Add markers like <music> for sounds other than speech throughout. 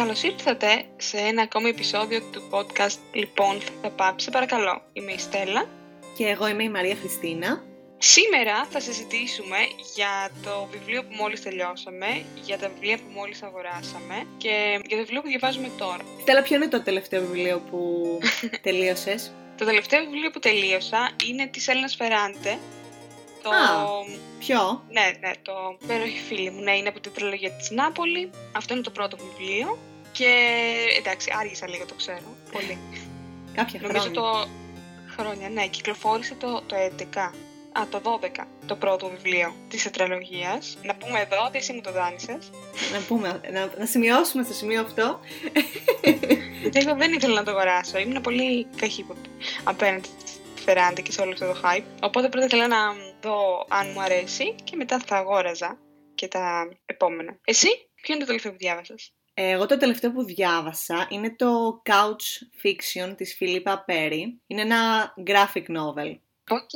Καλώς ήρθατε σε ένα ακόμη επεισόδιο του podcast «Λοιπόν θα πάψει». Παρακαλώ, είμαι η Στέλλα. Και εγώ είμαι η Μαρία Χριστίνα. Σήμερα θα συζητήσουμε για το βιβλίο που μόλις τελειώσαμε, για τα βιβλία που μόλις αγοράσαμε και για το βιβλίο που διαβάζουμε τώρα. Στέλλα, ποιο είναι το τελευταίο βιβλίο που <laughs> τελείωσες; Το τελευταίο βιβλίο που τελείωσα είναι της Έλληνας Φεράντε. Το... Α. Ποιο; Ναι, ναι, το «Υπέροχη φίλη μου». Ναι, είναι από την τριλογία της Νάπολη. Αυτό είναι το πρώτο βιβλίο. Και εντάξει, άργησα λίγο, το ξέρω. Πολύ. Κάποια Νομίζω χρόνια. το χρόνια, ναι, κυκλοφόρησε το, το 11. Α, το 12 το πρώτο βιβλίο της τετραλογίας. Να πούμε εδώ ότι εσύ μου το δάνεισες. Να, πούμε, να, να σημειώσουμε στο σημείο αυτό. Γιατί εγώ δεν ήθελα να το αγοράσω. Ήμουν πολύ καχύποπτη απέναντι στη Φεράντη και σε όλο αυτό το hype. Οπότε πρώτα ήθελα να δω αν μου αρέσει και μετά θα αγόραζα και τα επόμενα. Εσύ, ποιο είναι το τελευταίο που διάβασες; Εγώ το τελευταίο που διάβασα είναι το Couch Fiction της Φιλίπα Πέρι. Είναι ένα graphic novel. OK.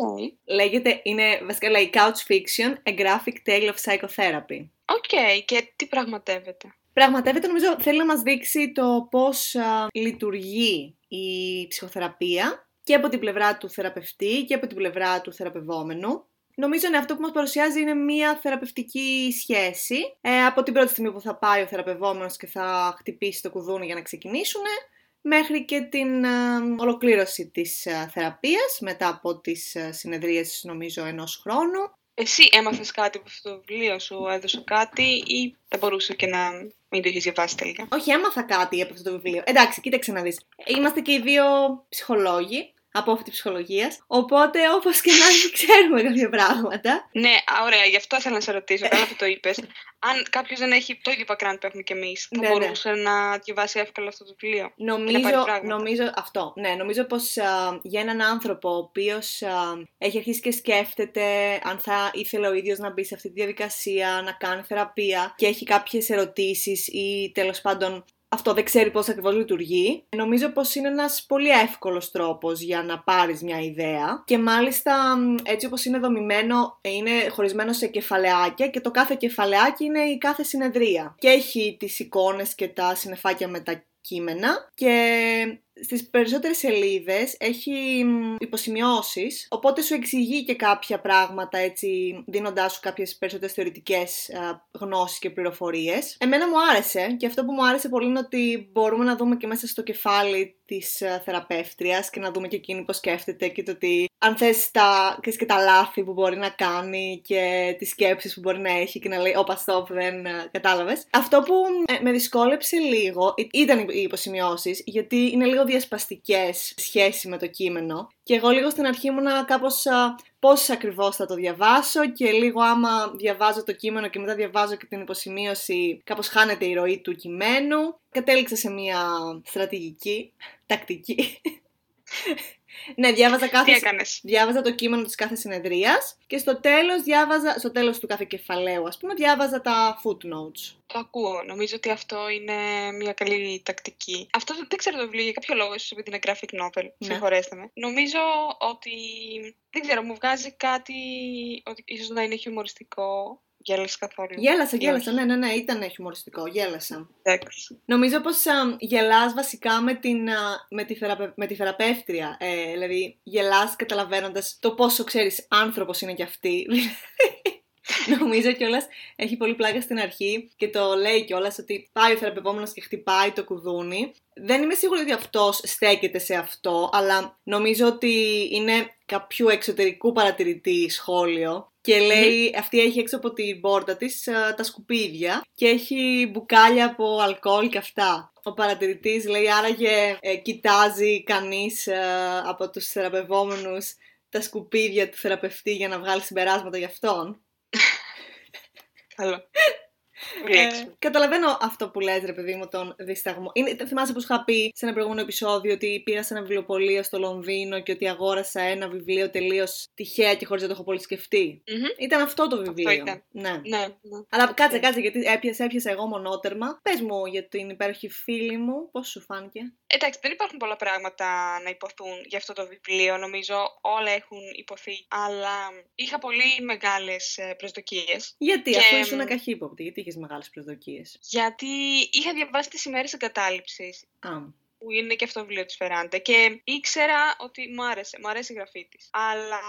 Λέγεται, είναι, βασικά λέει Couch Fiction, a graphic tale of psychotherapy. OK, και τι πραγματεύεται; Πραγματεύεται, νομίζω, θέλει να μας δείξει το πώς α, λειτουργεί η ψυχοθεραπεία και από την πλευρά του θεραπευτή και από την πλευρά του θεραπευόμενου. Νομίζω ότι αυτό που μας παρουσιάζει είναι μια θεραπευτική σχέση. Ε, από την πρώτη στιγμή που θα πάει ο θεραπευόμενος και θα χτυπήσει το κουδούνι για να ξεκινήσουν, μέχρι και την ε, ολοκλήρωση της ε, θεραπείας μετά από τις ε, συνεδρίες νομίζω ενός χρόνου. Εσύ έμαθες κάτι από αυτό το βιβλίο, σου έδωσε κάτι ή θα μπορούσε και να μην το έχεις διαβάσει τελικά; Όχι, έμαθα κάτι από αυτό το βιβλίο. Εντάξει, κοίταξε να δεις. Είμαστε και οι δύο ψυχολόγοι, απόφοιτοι ψυχολογίας, οπότε όπως και να έχει <laughs> ξέρουμε κάποια πράγματα. Ναι, α, ωραία, γι' αυτό ήθελα να σε ρωτήσω, καλά που το είπες. Αν κάποιος δεν έχει το ίδιο background που έχουμε κι εμείς, θα Ναι, ναι. μπορούσε να διαβάσει εύκολα αυτό το βιβλίο. Και να πάρει Νομίζω, πράγματα. νομίζω αυτό, ναι, νομίζω πως α, για έναν άνθρωπο ο οποίος α, έχει αρχίσει και σκέφτεται αν θα ήθελε ο ίδιος να μπει σε αυτή τη διαδικασία, να κάνει θεραπεία και έχει κάποιες ερωτήσεις ή τέλος πάντων αυτό δεν ξέρει πώς ακριβώς λειτουργεί. Νομίζω πως είναι ένας πολύ εύκολος τρόπος για να πάρεις μια ιδέα και μάλιστα μ, έτσι όπως είναι δομημένο ε, είναι χωρισμένο σε κεφαλαιάκια και το κάθε κεφαλαιάκι είναι η κάθε συνεδρία. Και έχει τις εικόνες και τα συνεφάκια με τα κείμενα και στις περισσότερες σελίδες έχει μ, υποσημειώσεις, οπότε σου εξηγεί και κάποια πράγματα έτσι δίνοντάς σου κάποιες περισσότερες θεωρητικές α, γνώσεις και πληροφορίες. Εμένα μου άρεσε και αυτό που μου άρεσε πολύ είναι ότι μπορούμε να δούμε και μέσα στο κεφάλι της α, θεραπεύτριας και να δούμε και εκείνη πώς σκέφτεται και το ότι αν θες τα, ξέρεις, και τα λάθη που μπορεί να κάνει και τις σκέψεις που μπορεί να έχει και να λέει «Όπα, stop, δεν α, κατάλαβες». Αυτό που ε, με δυσκόλεψε λίγο ε, ήταν οι υποσημειώσεις, γιατί είναι λίγο διασπαστικές σχέση με το κείμενο και εγώ λίγο στην αρχή ήμουνα κάπως α, πώς ακριβώς θα το διαβάσω και λίγο άμα διαβάζω το κείμενο και μετά διαβάζω και την υποσημείωση κάπως χάνεται η ροή του κειμένου. Κατέληξα σε μια στρατηγική, τακτική. Ναι, διάβαζα Τι κάθε, έκανες; διάβαζα το κείμενο της κάθε συνεδρίας και στο τέλος, διάβαζα, στο τέλος του κάθε κεφαλαίου, ας πούμε, διάβαζα τα footnotes. Το ακούω. Νομίζω ότι αυτό είναι μια καλή τακτική. Αυτό δεν δεν ξέρω το βιβλίο για κάποιο λόγο, ίσως επειδή είναι graphic novel. Ναι. Συγχωρέστε με. Νομίζω ότι. Δεν ξέρω, μου βγάζει κάτι ότι ίσως να είναι χιουμοριστικό. Γέλασε καθόλου. Γέλασα, Ή γέλασα, όχι. ναι, ναι, ναι, ήταν χιουμοριστικό, γέλασα. Εντάξει. Νομίζω πως α, γελάς βασικά με, την, α, με, τη, θεραπε- με τη θεραπεύτρια. Ε, δηλαδή, γελάς καταλαβαίνοντας το πόσο ξέρεις άνθρωπος είναι κι αυτή. <laughs> <laughs> Νομίζω κιόλας έχει πολύ πλάκα στην αρχή και το λέει κιόλας ότι πάει ο θεραπευόμενος και χτυπάει το κουδούνι. Δεν είμαι σίγουρη ότι αυτός στέκεται σε αυτό, αλλά νομίζω ότι είναι κάποιου εξωτερικού παρατηρητή σχόλιο και λέει, αυτή έχει έξω από την πόρτα της α, τα σκουπίδια και έχει μπουκάλια από αλκοόλ και αυτά. Ο παρατηρητής λέει, άραγε ε, κοιτάζει κανείς ε, από τους θεραπευόμενους τα σκουπίδια του θεραπευτή για να βγάλει συμπεράσματα για αυτόν. Καλό. Πολύ Ε, έξυπνο. καταλαβαίνω αυτό που λες ρε παιδί μου τον δισταγμό. Είναι, θυμάσαι που σου είχα πει σε ένα προηγούμενο επεισόδιο ότι πήγα σε ένα βιβλιοπωλείο στο Λονδίνο και ότι αγόρασα ένα βιβλίο τελείως τυχαία και χωρίς να το έχω πολύ σκεφτεί; Μμμ. Ήταν αυτό το βιβλίο. ήταν. Ναι. Ναι, ναι. Αλλά κάτσε, κάτσε, γιατί έπιασα, έπιασα εγώ μονότερμα. Πες μου για την υπέροχη φίλη μου, πώς σου φάνηκε; Εντάξει, δεν υπάρχουν πολλά πράγματα να υποθούν για αυτό το βιβλίο. Νομίζω όλα έχουν υποθεί. Αλλά είχα πολύ μεγάλες προσδοκίες. Γιατί, Και, αφού μ, ήσουν καχύποπτη, γιατί είχε είχες μεγάλες προσδοκίες. Γιατί είχα διαβάσει τις ημέρες εγκατάλειψης Α, που είναι και αυτό το βιβλίο της Φεράντε και ήξερα ότι μου άρεσε, μου αρέσει η γραφή της. Αλλά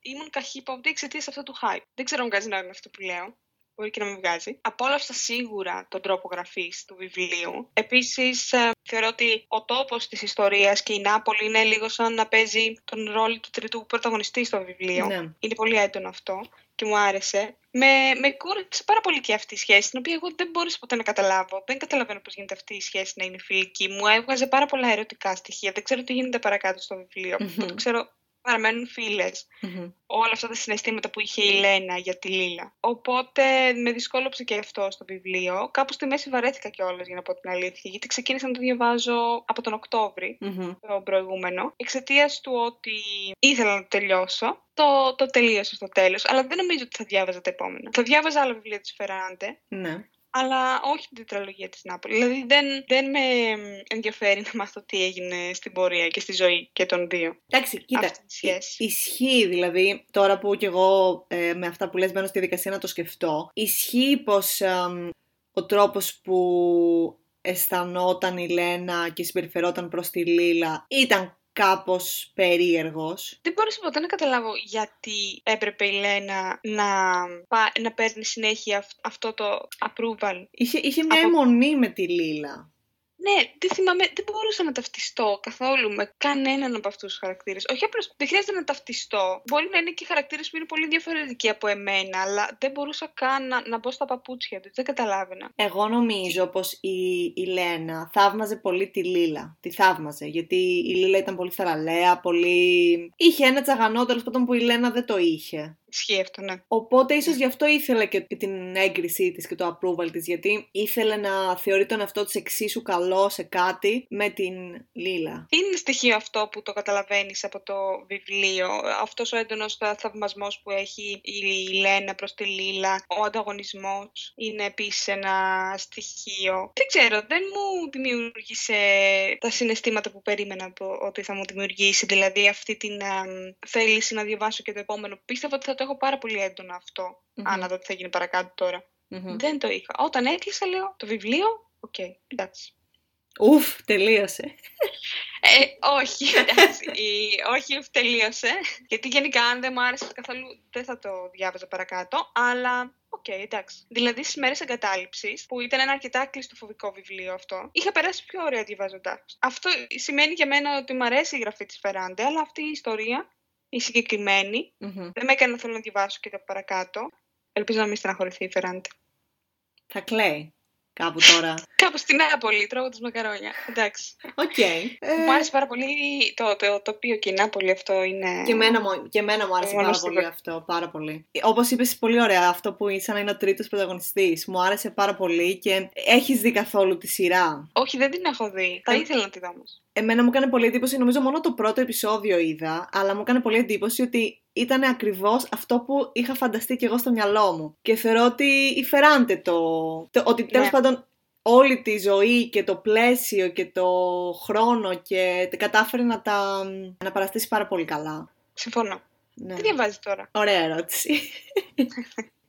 ήμουν καχύποπτη εξαιτίας αυτού του hype. Δεν ξέρω αν βγάζει νόημα αυτό που λέω. Μπορεί και να μην βγάζει. Απόλαυσα σίγουρα τον τρόπο γραφής του βιβλίου. Επίσης, θεωρώ ότι ο τόπος της ιστορίας και η Νάπολη είναι λίγο σαν να παίζει τον ρόλο του τρίτου πρωταγωνιστή στο βιβλίο. ναι. Είναι πολύ έντονο αυτό και μου άρεσε. Με, με κούρασε πάρα πολύ και αυτή η σχέση, την οποία εγώ δεν μπόρεσα ποτέ να καταλάβω. Δεν καταλαβαίνω πώς γίνεται αυτή η σχέση να είναι φιλική. Μου έβγαζε πάρα πολλά ερωτικά στοιχεία. Δεν ξέρω τι γίνεται παρακάτω στο βιβλίο. Μμμ. Το ξέρω παραμένουν φίλες. Μμμ. Όλα αυτά τα συναισθήματα που είχε η Λένα για τη Λίλα. Οπότε με δυσκόλεψε και αυτό στο βιβλίο. Κάπου στη μέση βαρέθηκα κιόλας για να πω την αλήθεια, γιατί ξεκίνησα να το διαβάζω από τον Οκτώβρη Μμμ. το προηγούμενο, εξαιτίας του ότι ήθελα να το τελειώσω. Το, το τελείωσα στο τέλος, αλλά δεν νομίζω ότι θα διάβαζα τα επόμενα. Θα διάβαζα άλλα βιβλία της Φεράντε, Ναι. Αλλά όχι την τετραλογία της Νάπολης. Δηλαδή δεν, δεν με ενδιαφέρει να μάθω τι έγινε στην πορεία και στη ζωή και των δύο. Εντάξει, κοίτα, Αυτή η σχέση. ι- ισχύει δηλαδή, τώρα που κι εγώ ε, με αυτά που λες μπαίνω στη δικασία να το σκεφτώ, ισχύει πως εμ, ο τρόπος που αισθανόταν η Λένα και συμπεριφερόταν προς τη Λίλα ήταν κάπως περίεργος. Δεν μπορούσα ποτέ να καταλάβω γιατί έπρεπε η Λένα να, πα- να παίρνει συνέχεια αυ- αυτό το approval. Είχε, είχε μια Από- αιμονή με τη Λίλα. Ναι, δεν θυμάμαι, δεν μπορούσα να ταυτιστώ καθόλου με κανέναν από αυτούς τους χαρακτήρες. Όχι απλώς δεν χρειάζεται να ταυτιστώ. Μπορεί να είναι και χαρακτήρες που είναι πολύ διαφορετικοί από εμένα, αλλά δεν μπορούσα καν να, να μπω στα παπούτσια τους. Δεν καταλάβαινα. Εγώ νομίζω πως η, η Λένα θαύμαζε πολύ τη Λίλα. Τη θαύμαζε, γιατί η Λίλα ήταν πολύ θαραλέα, πολύ... Είχε ένα τσαγανό τέλος πάντων που η Λένα δεν το είχε. Ισχύει αυτό, ναι. Οπότε ίσως γι' αυτό ήθελε και την έγκρισή της και το approval της, γιατί ήθελε να θεωρεί τον εαυτό της εξίσου καλό σε κάτι με την Λίλα. Είναι στοιχείο αυτό που το καταλαβαίνεις από το βιβλίο; Αυτός ο έντονος θαυμασμός που έχει η Λένα προς τη Λίλα. Ο ανταγωνισμός είναι επίσης ένα στοιχείο. Δεν ξέρω, δεν μου δημιούργησε τα συναισθήματα που περίμενα το- ότι θα μου δημιουργήσει. Δηλαδή αυτή την α, θέληση να διαβάσω και το επόμενο. Πίστευα ότι θα το έχω πάρα πολύ έντονο αυτό. Μμμ. Αν να δω τι θα γίνει παρακάτω τώρα. Μμμ. Δεν το είχα. Όταν έκλεισα, λέω το βιβλίο. Οκ, εντάξει. Ουφ, τελείωσε. Ε, όχι, <laughs> εντάξει. η- όχι, τελείωσε. Γιατί γενικά, αν δεν μου άρεσε καθόλου, δεν θα το διάβαζα παρακάτω. Αλλά, οκ, εντάξει. Δηλαδή, στις μέρες εγκατάλειψης, που ήταν ένα αρκετά κλειστοφοβικό βιβλίο αυτό, είχα περάσει πιο ωραία διαβάζοντας. Αυτό σημαίνει για μένα ότι μου αρέσει η γραφή της Φεράντε, αλλά αυτή η ιστορία, η συγκεκριμένη, Μμμ. δεν με έκανε να θέλω να διαβάσω και το παρακάτω. Ελπίζω να μην στεναχωρηθεί η Φεράντε. Θα κλαίει κάπου τώρα. <laughs> Κάπου στην Νάπολη, τρώγοντας μακαρόνια. Εντάξει. Οκ. Ε, Μου άρεσε πάρα πολύ το, το τοπίο και η Νάπολη αυτό είναι. Και εμένα, μου- και εμένα μου άρεσε Μόνο πάρα στην- πολύ αυτό, πάρα πολύ. Όπως είπες πολύ ωραία, αυτό που ή σαν να είναι ο τρίτος πρωταγωνιστής. Μου άρεσε πάρα πολύ και έχεις δει καθόλου τη σειρά; Όχι, δεν την έχω δει. Θα Ε, ήθελα να τη δω όμως. Εμένα μου έκανε πολύ εντύπωση, νομίζω μόνο το πρώτο επεισόδιο είδα, αλλά μου έκανε πολύ εντύπωση ότι ήταν ακριβώς αυτό που είχα φανταστεί και εγώ στο μυαλό μου. Και θεωρώ ότι υφεράντε το. το ότι τέλος Ναι. πάντων όλη τη ζωή και το πλαίσιο και το χρόνο και κατάφερε να τα να παραστήσει πάρα πολύ καλά. Συμφωνώ. Ναι. Τι διαβάζεις τώρα; Ωραία ερώτηση. <laughs>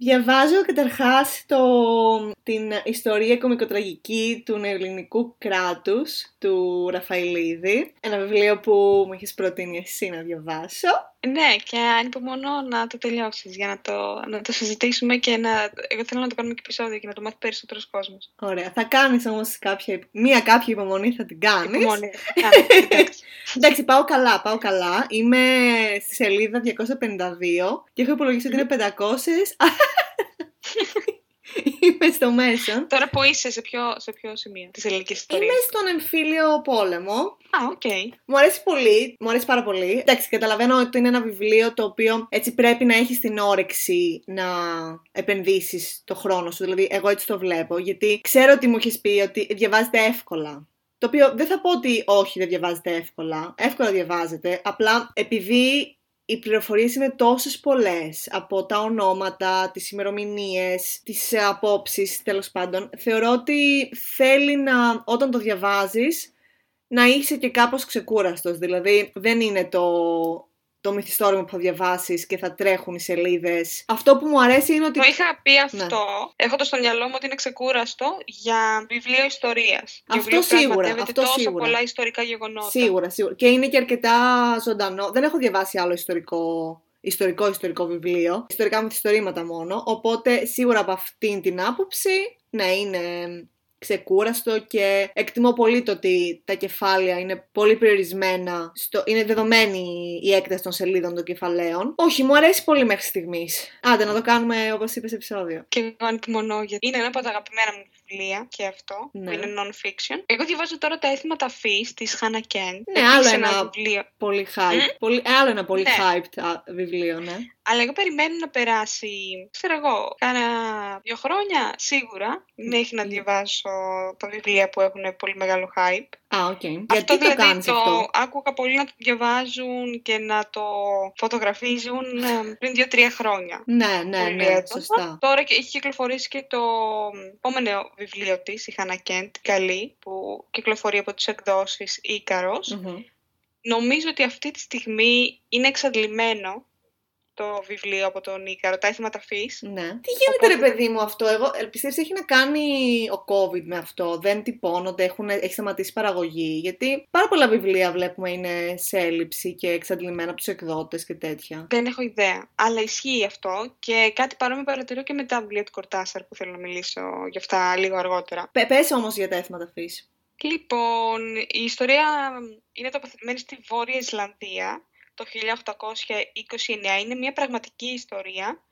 Διαβάζω καταρχάς το, την ιστορία κομικοτραγική του νεοελληνικού κράτους του Ραφαηλίδη. Ένα βιβλίο που μου έχεις προτείνει εσύ να διαβάσω. Ναι, και ανυπομονώ να το τελειώσεις για να το, να το συζητήσουμε και να. Εγώ θέλω να το κάνουμε και επεισόδιο και να το μάθει περισσότερος κόσμος. Ωραία. Θα κάνεις όμως κάποια, μία κάποια υπομονή θα την κάνεις. Υπομονή. <laughs> Α, εντάξει. Εντάξει, πάω καλά, πάω καλά. Είμαι στη σελίδα 252 και έχω υπολογίσει ότι είναι 500. Είμαι στο μέσο. Τώρα που είσαι, σε ποιο, σε ποιο σημείο της ελληνικής ιστορίας; Είμαι στον εμφύλιο πόλεμο. Α, οκ. Μου αρέσει πολύ, μου αρέσει πάρα πολύ. Εντάξει, καταλαβαίνω ότι είναι ένα βιβλίο το οποίο έτσι πρέπει να έχεις την όρεξη να επενδύσεις το χρόνο σου. Δηλαδή, εγώ έτσι το βλέπω, γιατί ξέρω ότι μου έχεις πει ότι διαβάζεται εύκολα. Το οποίο δεν θα πω ότι όχι, δεν διαβάζεται εύκολα. Εύκολα διαβάζεται. Απλά επειδή οι πληροφορίες είναι τόσες πολλές από τα ονόματα, τις ημερομηνίες, τις ε, απόψεις τέλος πάντων, θεωρώ ότι θέλει να, όταν το διαβάζεις, να είσαι και κάπως ξεκούραστος. Δηλαδή δεν είναι το το μυθιστόρημα που θα διαβάσεις και θα τρέχουν οι σελίδες. Αυτό που μου αρέσει είναι ότι. Το είχα πει αυτό, ναι. το στο μυαλό μου ότι είναι ξεκούραστο για βιβλίο ιστορίας. Αυτό σίγουρα. Αυτό τόσο σίγουρα. πολλά ιστορικά γεγονότα. Σίγουρα, σίγουρα. Και είναι και αρκετά ζωντανό. Δεν έχω διαβάσει άλλο ιστορικό ιστορικό ιστορικό βιβλίο, ιστορικά μυθιστορήματα μόνο, οπότε σίγουρα από αυτήν την άποψη, ναι, είναι ξεκούραστο και εκτιμώ πολύ το ότι τα κεφάλαια είναι πολύ περιορισμένα, στο... είναι δεδομένη η έκταση των σελίδων των κεφαλαίων. Όχι, μου αρέσει πολύ μέχρι στιγμής. Άντε να το κάνουμε όπως είπες επεισόδιο. Και εγώ ανυπομονώ γιατί είναι ένα από τα αγαπημένα μου βιβλία και αυτό, ναι. που είναι non-fiction. Εγώ διαβάζω τώρα τα έθιματα φύση της Hannah Kent. Ναι, άλλο ένα, βιβλίο. πολύ hype. Πολύ... άλλο ένα πολύ ναι. hyped βιβλίο, ναι. Αλλά εγώ περιμένω να περάσει, ξέρω εγώ, κάνα δύο χρόνια σίγουρα, μέχρι να διαβάσω τα βιβλία που έχουν πολύ μεγάλο hype. Α, OK. Okay. Γιατί το δηλαδή, κάνεις το αυτό; άκουγα πολύ να το διαβάζουν και να το φωτογραφίζουν ε, πριν δύο-τρία χρόνια. Ναι, ναι, ναι, σωστά. Τώρα έχει κυκλοφορήσει και το επόμενο βιβλίο της, η Hannah Kent, καλή, που κυκλοφορεί από τις εκδόσεις Νομίζω ότι αυτή τη στιγμή είναι εξαντλημένο το βιβλίο από τον Ίκαρο, τα έθιματα φύση. Ναι. Τι γίνεται, ρε παιδί μου, αυτό; Εγώ ε, πιστεύω έχει να κάνει ο COVID με αυτό; Δεν τυπώνονται, έχουν, έχει σταματήσει παραγωγή; Γιατί πάρα πολλά βιβλία βλέπουμε είναι σε έλλειψη και εξαντλημένα από τους εκδότες και τέτοια. Δεν έχω ιδέα. Αλλά ισχύει αυτό και κάτι παρόμοιο παρατηρώ και με τα βιβλία του Κορτάσαρ που θέλω να μιλήσω γι' αυτά λίγο αργότερα. Πε όμως για τα έθιματα φύση. Λοιπόν, η ιστορία είναι τοποθετημένη στη Βόρεια Ισλανδία το 1829 είναι μια πραγματική ιστορία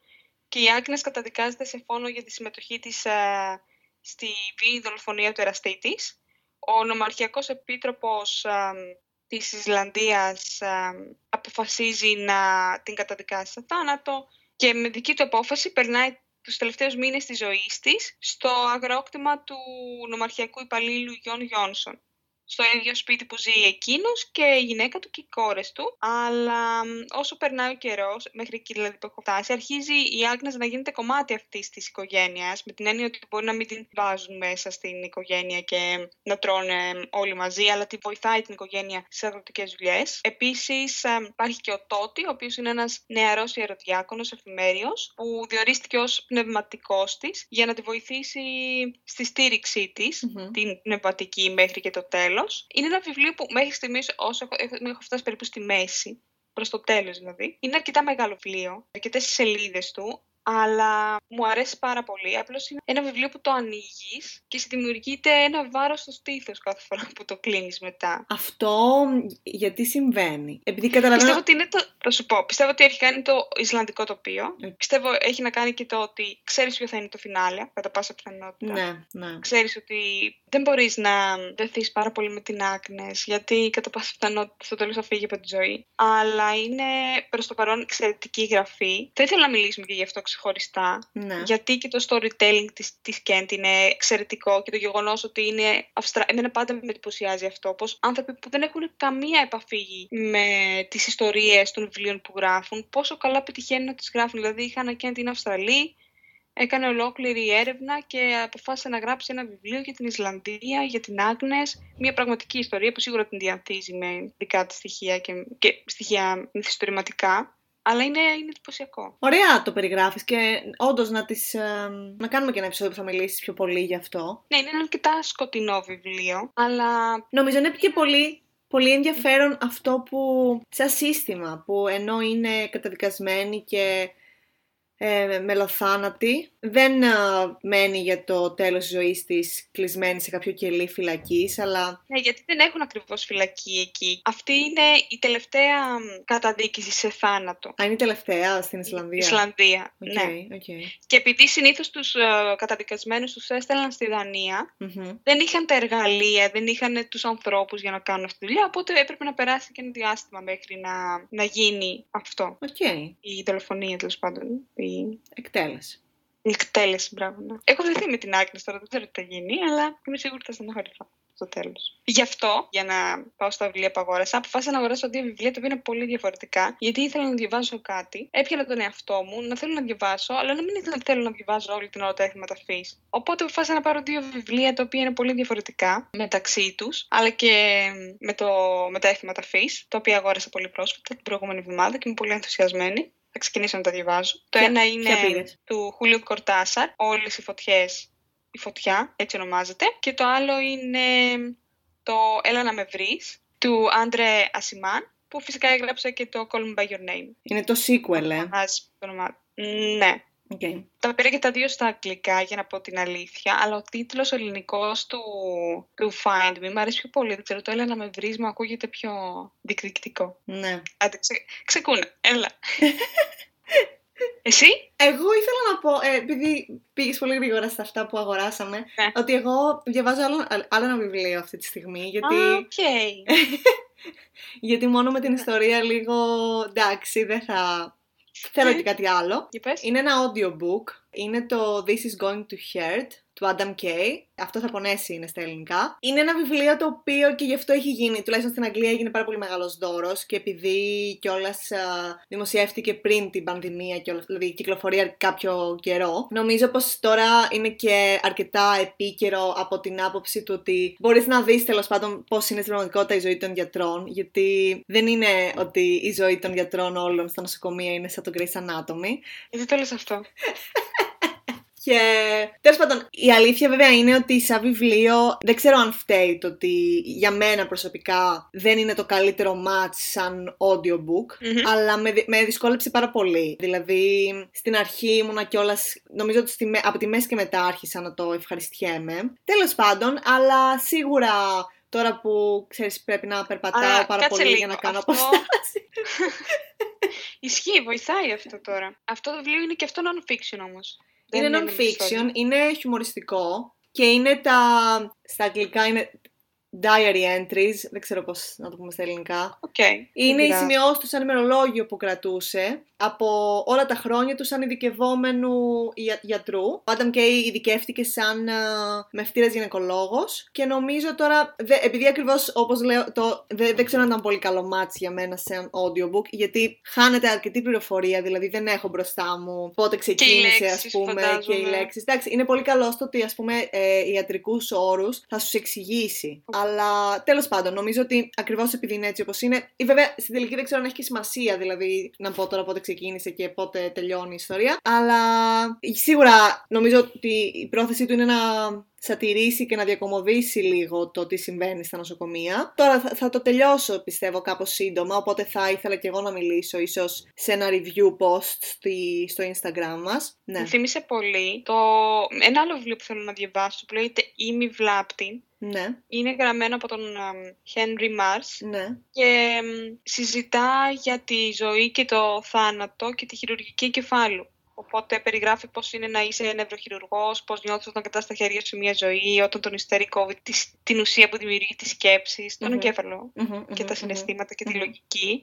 και η Άγνες καταδικάζεται σε φόνο για τη συμμετοχή της ε, στη βίαιη δολοφονία του εραστή της. Ο νομαρχιακός επίτροπος ε, της Ισλανδίας ε, αποφασίζει να την καταδικάσει σε θάνατο και με δική του απόφαση περνάει τους τελευταίους μήνες της ζωής της στο αγρόκτημα του νομαρχιακού υπαλλήλου Γιον Γιόνσον στο ίδιο σπίτι που ζει εκείνος και η γυναίκα του και οι κόρες του. Αλλά όσο περνάει ο καιρός, μέχρι εκεί δηλαδή που έχω φτάσει, αρχίζει η Άγνες να γίνεται κομμάτι αυτής της οικογένειας, με την έννοια ότι μπορεί να μην την βάζουν μέσα στην οικογένεια και να τρώνε όλοι μαζί, αλλά τη βοηθάει την οικογένεια στι αγροτικές δουλειές. Επίσης, υπάρχει και ο Τότι, ο οποίος είναι ένας νεαρός ιεροδιάκονος εφημέριος, που διορίστηκε ως πνευματικός της για να τη βοηθήσει στη στήριξή της, την πνευματική μέχρι και το τέλος είναι ένα βιβλίο που μέχρι στιγμής, όσο έχω, έχω φτάσει περίπου στη μέση, προς το τέλος δηλαδή, είναι αρκετά μεγάλο βιβλίο, αρκετές σελίδες του, αλλά μου αρέσει πάρα πολύ. Απλώς είναι ένα βιβλίο που το ανοίγεις και σε δημιουργείται ένα βάρος στο στήθος κάθε φορά που το κλείνεις μετά. Αυτό γιατί συμβαίνει. Επειδή καταλαβαίνω. Πιστεύω ότι είναι το. Θα σου πω. Πιστεύω ότι έχει κάνει το Ισλανδικό τοπίο. Mm. Πιστεύω έχει να κάνει και το ότι ξέρεις ποιο θα είναι το φινάλε, κατά πάσα πιθανότητα. Ναι, ναι. Ξέρεις ότι δεν μπορείς να δεθείς πάρα πολύ με την άκνε, γιατί κατά πάσα πιθανότητα στο τέλος θα φύγει από τη ζωή. Αλλά είναι προς το παρόν εξαιρετική γραφή. Θα ήθελα να μιλήσουμε και γι' αυτό ξεχωριστά. Ναι. Γιατί και το storytelling της, της Kent είναι εξαιρετικό και το γεγονός ότι είναι αυστρα... Εμένα πάντα με εντυπωσιάζει αυτό, πως άνθρωποι που δεν έχουν καμία επαφή με τις ιστορίες των βιβλίων που γράφουν, πόσο καλά πετυχαίνουν να τις γράφουν. Δηλαδή η Hannah Kent είναι Αυστραλή, έκανε ολόκληρη έρευνα και αποφάσισε να γράψει ένα βιβλίο για την Ισλανδία, για την Άγνες, μια πραγματική ιστορία που σίγουρα την διαθίζει με δικά της στοιχεία και, και στοιχεία μυθιστορηματικά αλλά είναι, είναι εντυπωσιακό. Ωραία το περιγράφεις και όντως να, τις, ε, να κάνουμε και ένα επεισόδιο που θα μιλήσεις πιο πολύ γι' αυτό. Ναι, είναι ένα αρκετά σκοτεινό βιβλίο, αλλά... Νομίζω είναι και πολύ πολύ ενδιαφέρον αυτό που, σαν σύστημα, που ενώ είναι καταδικασμένοι και ε, μελοθάνατη. Δεν ε, μένει για το τέλος της ζωής της κλεισμένη σε κάποιο κελί φυλακής, αλλά... Ναι, γιατί δεν έχουν ακριβώς φυλακή εκεί. Αυτή είναι η τελευταία καταδίκηση σε θάνατο. Α, είναι η τελευταία στην Ισλανδία. Ισλανδία, okay, ναι. Okay. Και επειδή συνήθως τους ε, καταδικασμένους τους έστελναν στη δανια δεν είχαν τα εργαλεία, δεν είχαν τους ανθρώπους για να κάνουν αυτή τη δουλειά, οπότε έπρεπε να περάσει και ένα διάστημα μέχρι να, να γίνει αυτό. Okay. Η δολοφονία, τέλος πάντων η εκτέλεση. Η εκτέλεση, μπράβο. Ναι. Έχω βρεθεί με την άκρη τώρα, δεν ξέρω τι θα γίνει, αλλά είμαι σίγουρη ότι θα στεναχωρηθώ. το τέλος. Γι' αυτό, για να πάω στα βιβλία που αγόρασα, αποφάσισα να αγοράσω δύο βιβλία τα οποία είναι πολύ διαφορετικά, γιατί ήθελα να διαβάσω κάτι. Έπιανα τον εαυτό μου να θέλω να διαβάσω, αλλά να μην ήθελα να θέλω να διαβάζω όλη την ώρα τα έθιμα ταφή. Οπότε αποφάσισα να πάρω δύο βιβλία τα οποία είναι πολύ διαφορετικά μεταξύ τους, αλλά και με, το, με τα έθιμα ταφή, τα οποία αγόρασα πολύ πρόσφατα την προηγούμενη εβδομάδα και είμαι πολύ ενθουσιασμένη. Θα ξεκινήσω να τα διαβάζω. Το ένα είναι του Χούλιο Κορτάσαρ, Όλες οι φωτιές η φωτιά, έτσι ονομάζεται. Και το άλλο είναι το Έλα να με βρεις του Άντρε Ασιμάν, που φυσικά έγραψε και το Call Me By Your Name. Είναι το sequel, ε. Ναι. Okay. Τα πήρα και τα δύο στα αγγλικά για να πω την αλήθεια, αλλά ο τίτλος ελληνικός του, του Find Me μου αρέσει πιο πολύ. Δεν ξέρω, το έλα να με βρεις, μου ακούγεται πιο διεκδικητικό. Ναι. Άντε, ξε, ξεκούνα, έλα. <laughs> Εσύ; Εγώ ήθελα να πω, ε, επειδή πήγες πολύ γρήγορα στα αυτά που αγοράσαμε, ναι. ότι εγώ διαβάζω άλλο, άλλο ένα βιβλίο αυτή τη στιγμή. Γιατί... Okay. <laughs> γιατί μόνο με την ιστορία λίγο εντάξει, δεν θα. Θέλω και κάτι άλλο. Είναι ένα audiobook. Είναι το This is going to hurt του Adam Kay. Αυτό θα πονέσει είναι στα ελληνικά. Είναι ένα βιβλίο το οποίο και γι' αυτό έχει γίνει, τουλάχιστον στην Αγγλία έγινε πάρα πολύ μεγάλος δώρος και επειδή κιόλας δημοσιεύτηκε πριν την πανδημία, και δηλαδή κυκλοφορεί κάποιο καιρό, νομίζω πως τώρα είναι και αρκετά επίκαιρο από την άποψη του ότι μπορείς να δεις τέλος πάντων πώς είναι στην πραγματικότητα η ζωή των γιατρών, γιατί δεν είναι ότι η ζωή των γιατρών όλων στα νοσοκομεία είναι σαν το Grace Anatomy. Γιατί το λες αυτό; <laughs> Και τέλος πάντων, η αλήθεια βέβαια είναι ότι σαν βιβλίο δεν ξέρω αν φταίει το ότι για μένα προσωπικά δεν είναι το καλύτερο match σαν audiobook, αλλά με, με δυσκόλεψε πάρα πολύ. Δηλαδή, στην αρχή ήμουνα κιόλας, νομίζω ότι στη, από τη μέση και μετά άρχισα να το ευχαριστιέμαι. Τέλος πάντων, αλλά σίγουρα τώρα που ξέρεις πρέπει να περπατάω πάρα πολύ για να κάνω αυτό... αποστάση. <laughs> Ισχύει, βοηθάει αυτό τώρα. Αυτό το βιβλίο είναι και αυτό non-fiction όμως. Είναι non-fiction, είναι χιουμοριστικό και είναι τα... στα αγγλικά είναι diary entries, δεν ξέρω πώς να το πούμε στα ελληνικά. Okay, είναι οι σημειώσεις του σαν ημερολόγιο που κρατούσε από όλα τα χρόνια του σαν ειδικευόμενου γιατρού. Ο Άνταμ Κέι ειδικεύτηκε σαν uh, μαιευτήρας γυναικολόγος και νομίζω τώρα, δε, επειδή ακριβώς όπως λέω, το, δε, δεν ξέρω αν ήταν πολύ καλό μάτσι για μένα σε audiobook, γιατί χάνεται αρκετή πληροφορία, δηλαδή δεν έχω μπροστά μου πότε ξεκίνησε ας πούμε και οι λέξεις. Εντάξει, είναι πολύ καλό στο ότι ας πούμε ε, ιατρικούς όρους θα σου εξηγήσει. Αλλά τέλος πάντων, νομίζω ότι ακριβώς επειδή είναι έτσι όπως είναι. Ή βέβαια στην τελική δεν ξέρω αν έχει και σημασία, δηλαδή να πω τώρα πότε ξεκίνησε και πότε τελειώνει η ιστορία. Αλλά σίγουρα νομίζω ότι η πρόθεσή του είναι να σατυρήσει και να διακομωδήσει λίγο το τι συμβαίνει στα νοσοκομεία. Τώρα θα, το τελειώσω πιστεύω κάπως σύντομα, οπότε θα ήθελα και εγώ να μιλήσω ίσως σε ένα review post στη, στο Instagram μας. Ναι. Μου θύμισε πολύ το... ένα άλλο βιβλίο που θέλω να διαβάσω που λέγεται «Ήμι Βλάπτη». Ναι. Είναι γραμμένο από τον Henry Mars ναι. και συζητά για τη ζωή και το θάνατο και τη χειρουργική εγκεφάλου. Οπότε περιγράφει πώς είναι να είσαι νευροχειρουργό, πώς νιώθεις όταν κρατάς στα χέρια σου μια ζωή, όταν τον υστέρη κόβει την ουσία που δημιουργεί τις σκέψεις, τον εγκεφαλο και τα συναισθήματα και τη λογική.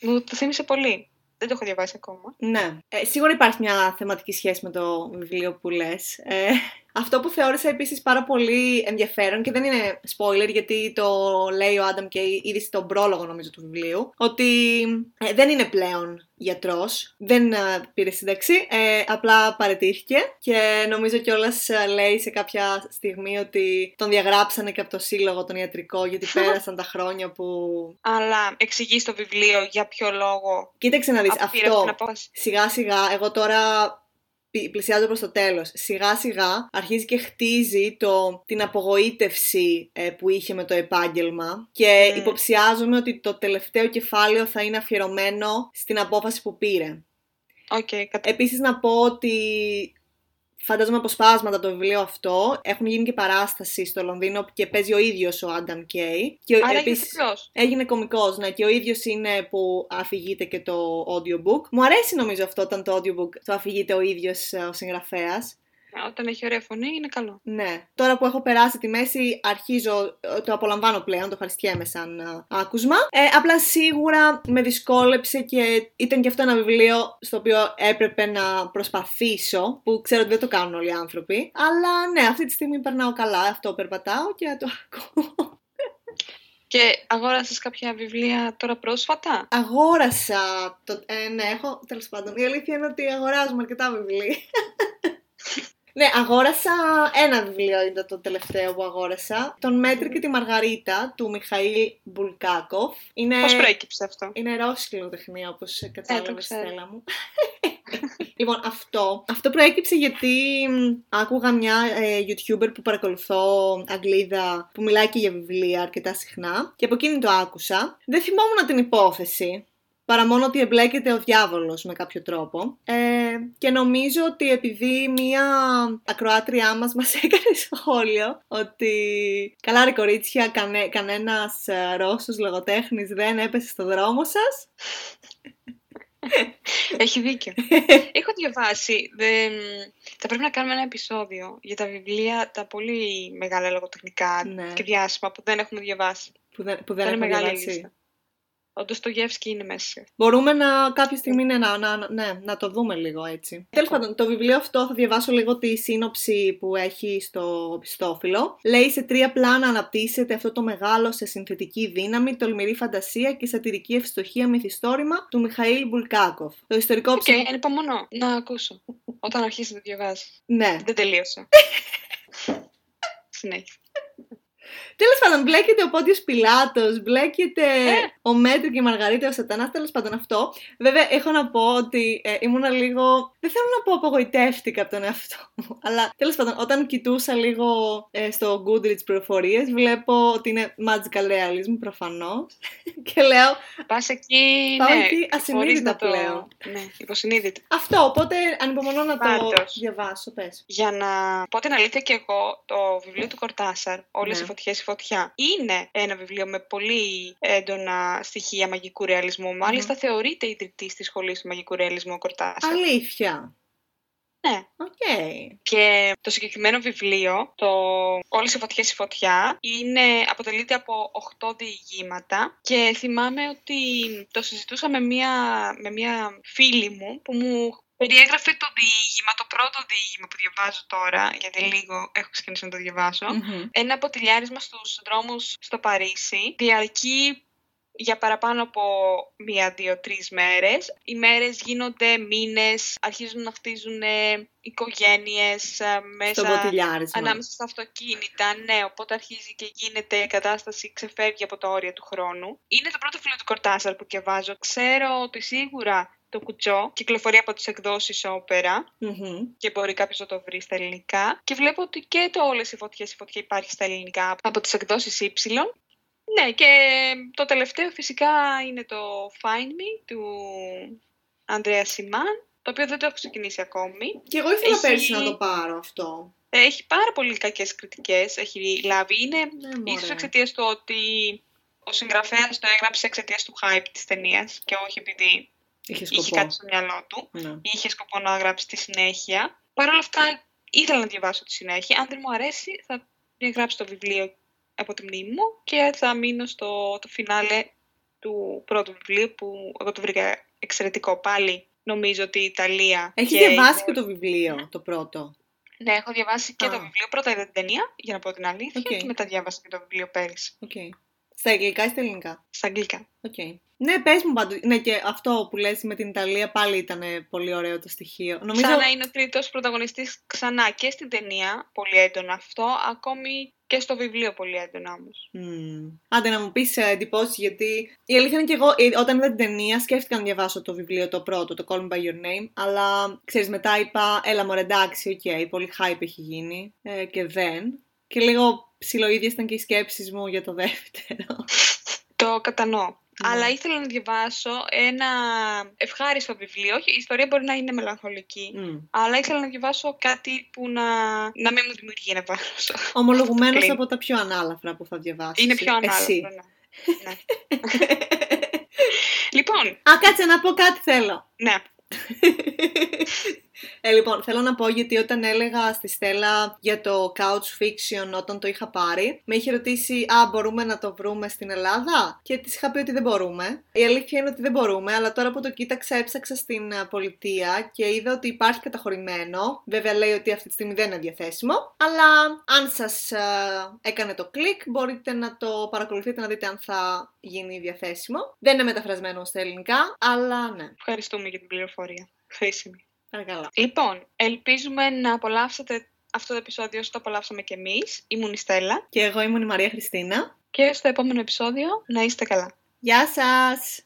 Μου το θύμισε πολύ. Δεν το έχω διαβάσει ακόμα. Ναι. Ε, σίγουρα υπάρχει μια θεματική σχέση με το βιβλίο που λες. Ε, αυτό που θεώρησα επίσης πάρα πολύ ενδιαφέρον και δεν είναι spoiler γιατί το λέει ο Άνταμ και ήδη στον πρόλογο νομίζω του βιβλίου, ότι ε, δεν είναι πλέον γιατρός, δεν ε, πήρε σύνταξη, ε, απλά παρετήθηκε και νομίζω κιόλας λέει σε κάποια στιγμή ότι τον διαγράψανε και από το σύλλογο τον ιατρικό γιατί <laughs> πέρασαν τα χρόνια που. Αλλά εξηγεί στο βιβλίο για ποιο λόγο. Κοίταξε να δεις αυτό. Σιγά σιγά, εγώ τώρα πλησιάζω προς το τέλος. Σιγά σιγά αρχίζει και χτίζει το, την απογοήτευση ε, που είχε με το επάγγελμα και mm. υποψιάζομαι ότι το τελευταίο κεφάλαιο θα είναι αφιερωμένο στην απόφαση που πήρε. Okay, Επίσης να πω ότι φαντάζομαι αποσπάσματα το βιβλίο αυτό. Έχουν γίνει και παράσταση στο Λονδίνο και παίζει ο ίδιος ο Άνταμ Κέι. Και Άρα επίσης, έγινε κωμικός, ναι, και ο ίδιος είναι που αφηγείται και το audiobook. Μου αρέσει νομίζω αυτό όταν το audiobook το αφηγείται ο ίδιος ε, ο συγγραφέας. Ε, Όταν έχει ωραία φωνή είναι καλό. Ναι. Τώρα που έχω περάσει τη μέση, αρχίζω, ε, το απολαμβάνω πλέον, το ευχαριστιέμαι σαν ε, άκουσμα. Ε, απλά σίγουρα με δυσκόλεψε και ήταν και αυτό ένα βιβλίο στο οποίο έπρεπε να προσπαθήσω, που ξέρω ότι δεν το κάνουν όλοι οι άνθρωποι. Αλλά ναι, αυτή τη στιγμή περνάω καλά, αυτό περπατάω και το <laughs> ακούω. Και αγόρασες κάποια βιβλία τώρα πρόσφατα; Αγόρασα. Το, ε, ναι, έχω τέλος πάντων. Η αλήθεια είναι ότι αγοράζουμε αρκετά βιβλία. <laughs> ναι, αγόρασα ένα βιβλίο είναι το τελευταίο που αγόρασα. Τον Μέτρη και τη Μαργαρίτα του Μιχαήλ Μπουλκάκοφ. Είναι, Πώς προέκυψε αυτό; είναι ρώσικο τεχνία, όπως κατάλαβες, ξέρω. Στέλλα μου. <laughs> λοιπόν, αυτό, αυτό προέκυψε γιατί μ, άκουγα μια ε, YouTuber που παρακολουθώ, Αγγλίδα, που μιλάει και για βιβλία αρκετά συχνά και από εκείνη το άκουσα. Δεν θυμόμουν την υπόθεση, παρά μόνο ότι εμπλέκεται ο διάβολος με κάποιο τρόπο. Ε, και νομίζω ότι επειδή μία ακροάτριά μας μας <laughs> έκανε σχόλιο ότι καλά ρε κορίτσια, κανέ, κανένας ε, Ρώσος λογοτέχνης δεν έπεσε στο δρόμο σας. <laughs> Έχει δίκιο. Έχω διαβάσει. Δεν... Θα πρέπει να κάνουμε ένα επεισόδιο για τα βιβλία, τα πολύ μεγάλα λογοτεχνικά Ναι. και διάσημα που δεν έχουμε διαβάσει. Που δεν, που Θα δεν είναι έχω μεγάλη διαβάσει. Λίστα. Ο Ντοστογιέφσκι είναι μέσα. Μπορούμε να κάποια στιγμή ναι, να, να, ναι, να το δούμε λίγο έτσι. Τέλος πάντων, το βιβλίο αυτό θα διαβάσω λίγο τη σύνοψη που έχει στο οπισθόφυλλο. Λέει σε τρία πλάνα αναπτύσσεται αυτό το μεγάλο σε συνθετική δύναμη, τολμηρή φαντασία και σατυρική ευστοχία μυθιστόρημα του Μιχαήλ Μπουλγκάκοφ. Το ιστορικό Οκ, ψυχ... ανυπομονώ να ακούσω. Όταν αρχίσει να το διαβάσει. Ναι. Δεν τελείωσα. <laughs> Συνέχεια. Τέλος πάντων, μπλέκεται ο Πόντιο Πιλάτος, μπλέκεται Ε. ο Μέτρη και η Μαργαρίτα, ο Σατανάς. Τέλος πάντων, αυτό. Βέβαια, έχω να πω ότι ε, ήμουνα λίγο. Δεν θέλω να πω απογοητεύτηκα από τον εαυτό μου. <laughs> Αλλά τέλος πάντων, όταν κοιτούσα λίγο ε, στο Goodreads πληροφορίες, βλέπω ότι είναι magical realism προφανώς. <laughs> και λέω Πας εκεί. Πάω ναι, εκεί χωρίς ασυνείδητα να το- πλέον. Ναι, υποσυνείδητα. αυτό. Οπότε ανυπομονώ να το Πάντως. διαβάσω. Πες. Για να πω την αλήθεια και εγώ, το βιβλίο του Κορτάσαρ, Όλες Ναι. οι φωτιές η φωτιά, είναι ένα βιβλίο με πολύ έντονα στοιχεία μαγικού ρεαλισμού. Μάλιστα, θεωρείται ιδρυτής της σχολής του μαγικού ρεαλισμού ο Κορτάσαρ. Αλήθεια. Ναι. Οκ. Και το συγκεκριμένο βιβλίο, το Όλες οι φωτιές η φωτιά, είναι, αποτελείται από 8 διηγήματα και θυμάμαι ότι το συζητούσα με μία, με μία φίλη μου που μου περιέγραφε το διήγημα, το πρώτο διήγημα που διαβάζω τώρα, γιατί λίγο έχω ξεκινήσει να το διαβάσω. Μμμ. Ένα ποτηλιάρισμα στους δρόμους στο Παρίσι διαρκεί για παραπάνω από μία, δύο, τρεις μέρες. Οι μέρες γίνονται μήνες, αρχίζουν να χτίζουν ε, οικογένειες ε, Στο μέσα ποτηλιάρισμα. ανάμεσα στα αυτοκίνητα. Ναι, οπότε αρχίζει και γίνεται η κατάσταση, ξεφεύγει από τα όρια του χρόνου. Είναι το πρώτο βιβλίο του Κορτάσαρ που διαβάζω. Ξέρω ότι σίγουρα το κουτσό κυκλοφορεί από τις εκδόσεις όπερα Μμμ. και μπορεί κάποιος να το βρει στα ελληνικά. Και βλέπω ότι και το Όλες οι φωτιές η φωτιά υπάρχει στα ελληνικά από τις εκδόσεις Y. Ναι, και το τελευταίο φυσικά είναι το Find Me του Ανδρέα Σιμάν, το οποίο δεν το έχω ξεκινήσει ακόμη. Και εγώ ήθελα Έχει- πέρσι να το πάρω αυτό. Ε, Έχει πάρα πολύ κακές κριτικές, έχει λάβει. Είναι Ναι, μωρέ. ίσως εξαιτίας του ότι ο συγγραφέας το έγραψε εξαιτίας του hype της ταινίας και όχι επειδή Είχε είχε σκοπό. κάτι στο μυαλό του. Ναι. είχε σκοπό να γράψει τη συνέχεια. Παρ' όλα αυτά, ήθελα να διαβάσω τη συνέχεια. Αν δεν μου αρέσει, θα διαγράψω το βιβλίο από τη μνήμη μου και θα μείνω στο το φινάλε του πρώτου βιβλίου που εγώ το βρήκα εξαιρετικό. Πάλι νομίζω ότι η Ιταλία. Έχει και διαβάσει η- και το βιβλίο, το πρώτο. Ναι, έχω διαβάσει και Α. το βιβλίο. Πρώτα είδα την ταινία, για να πω την αλήθεια, Οκ. και μετά διάβασα και το βιβλίο πέρυσι. Οκ. Στα αγγλικά ή στα ελληνικά; Στα αγγλικά. Οκ. Ναι, πες μου πάντως. Ναι, και αυτό που λες με την Ιταλία πάλι ήταν πολύ ωραίο το στοιχείο. Νομίζω... Σαν να είναι ο τρίτος πρωταγωνιστής ξανά και στην ταινία, πολύ έντονα αυτό, ακόμη και στο βιβλίο πολύ έντονα όμως. Μμμ. Άντε να μου πεις εντυπώσεις, γιατί η αλήθεια είναι και εγώ ε, όταν είδα την ταινία σκέφτηκα να διαβάσω το βιβλίο το πρώτο, το Call Me By Your Name, αλλά ξέρεις μετά είπα, έλα μωρέ εντάξει, οκ, πολύ hype έχει γίνει ε, και δεν. Και λίγο ψιλοίδιες ήταν και οι σκέψεις μου για το <laughs> δεύτερο. Το κατανοώ. Ναι. Αλλά ήθελα να διαβάσω ένα ευχάριστο βιβλίο. Όχι, η ιστορία μπορεί να είναι μελαγχολική. Μμ. Αλλά ήθελα να διαβάσω κάτι που να, να μην μου δημιουργεί ένα βάρος. Ομολογουμένως κλείνει. από τα πιο ανάλαφρα που θα διαβάσεις. Είναι πιο ανάλογο. Εσύ. Ναι. ναι. <laughs> λοιπόν, Α, κάτσε να πω κάτι θέλω. ναι. <laughs> Ε, λοιπόν, θέλω να πω γιατί όταν έλεγα στη Στέλλα για το couch fiction όταν το είχα πάρει, με είχε ρωτήσει «Α, μπορούμε να το βρούμε στην Ελλάδα» και της είχα πει ότι δεν μπορούμε. Η αλήθεια είναι ότι δεν μπορούμε, αλλά τώρα που το κοίταξα έψαξα στην ε, πολιτεία και είδα ότι υπάρχει καταχωρημένο. Βέβαια λέει ότι αυτή τη στιγμή δεν είναι διαθέσιμο, αλλά αν σας ε, έκανε το κλικ μπορείτε να το παρακολουθείτε να δείτε αν θα γίνει διαθέσιμο. Δεν είναι μεταφρασμένο στα ελληνικά, αλλά ναι. Ευχαριστούμε για την πληροφορία. Χρήσιμη. Παρακαλώ. Λοιπόν, ελπίζουμε να απολαύσετε αυτό το επεισόδιο όσο το απολαύσαμε και εμείς. Ήμουν η Στέλλα Και εγώ ήμουν η Μαρία Χριστίνα. και στο επόμενο επεισόδιο να είστε καλά. Γεια σας!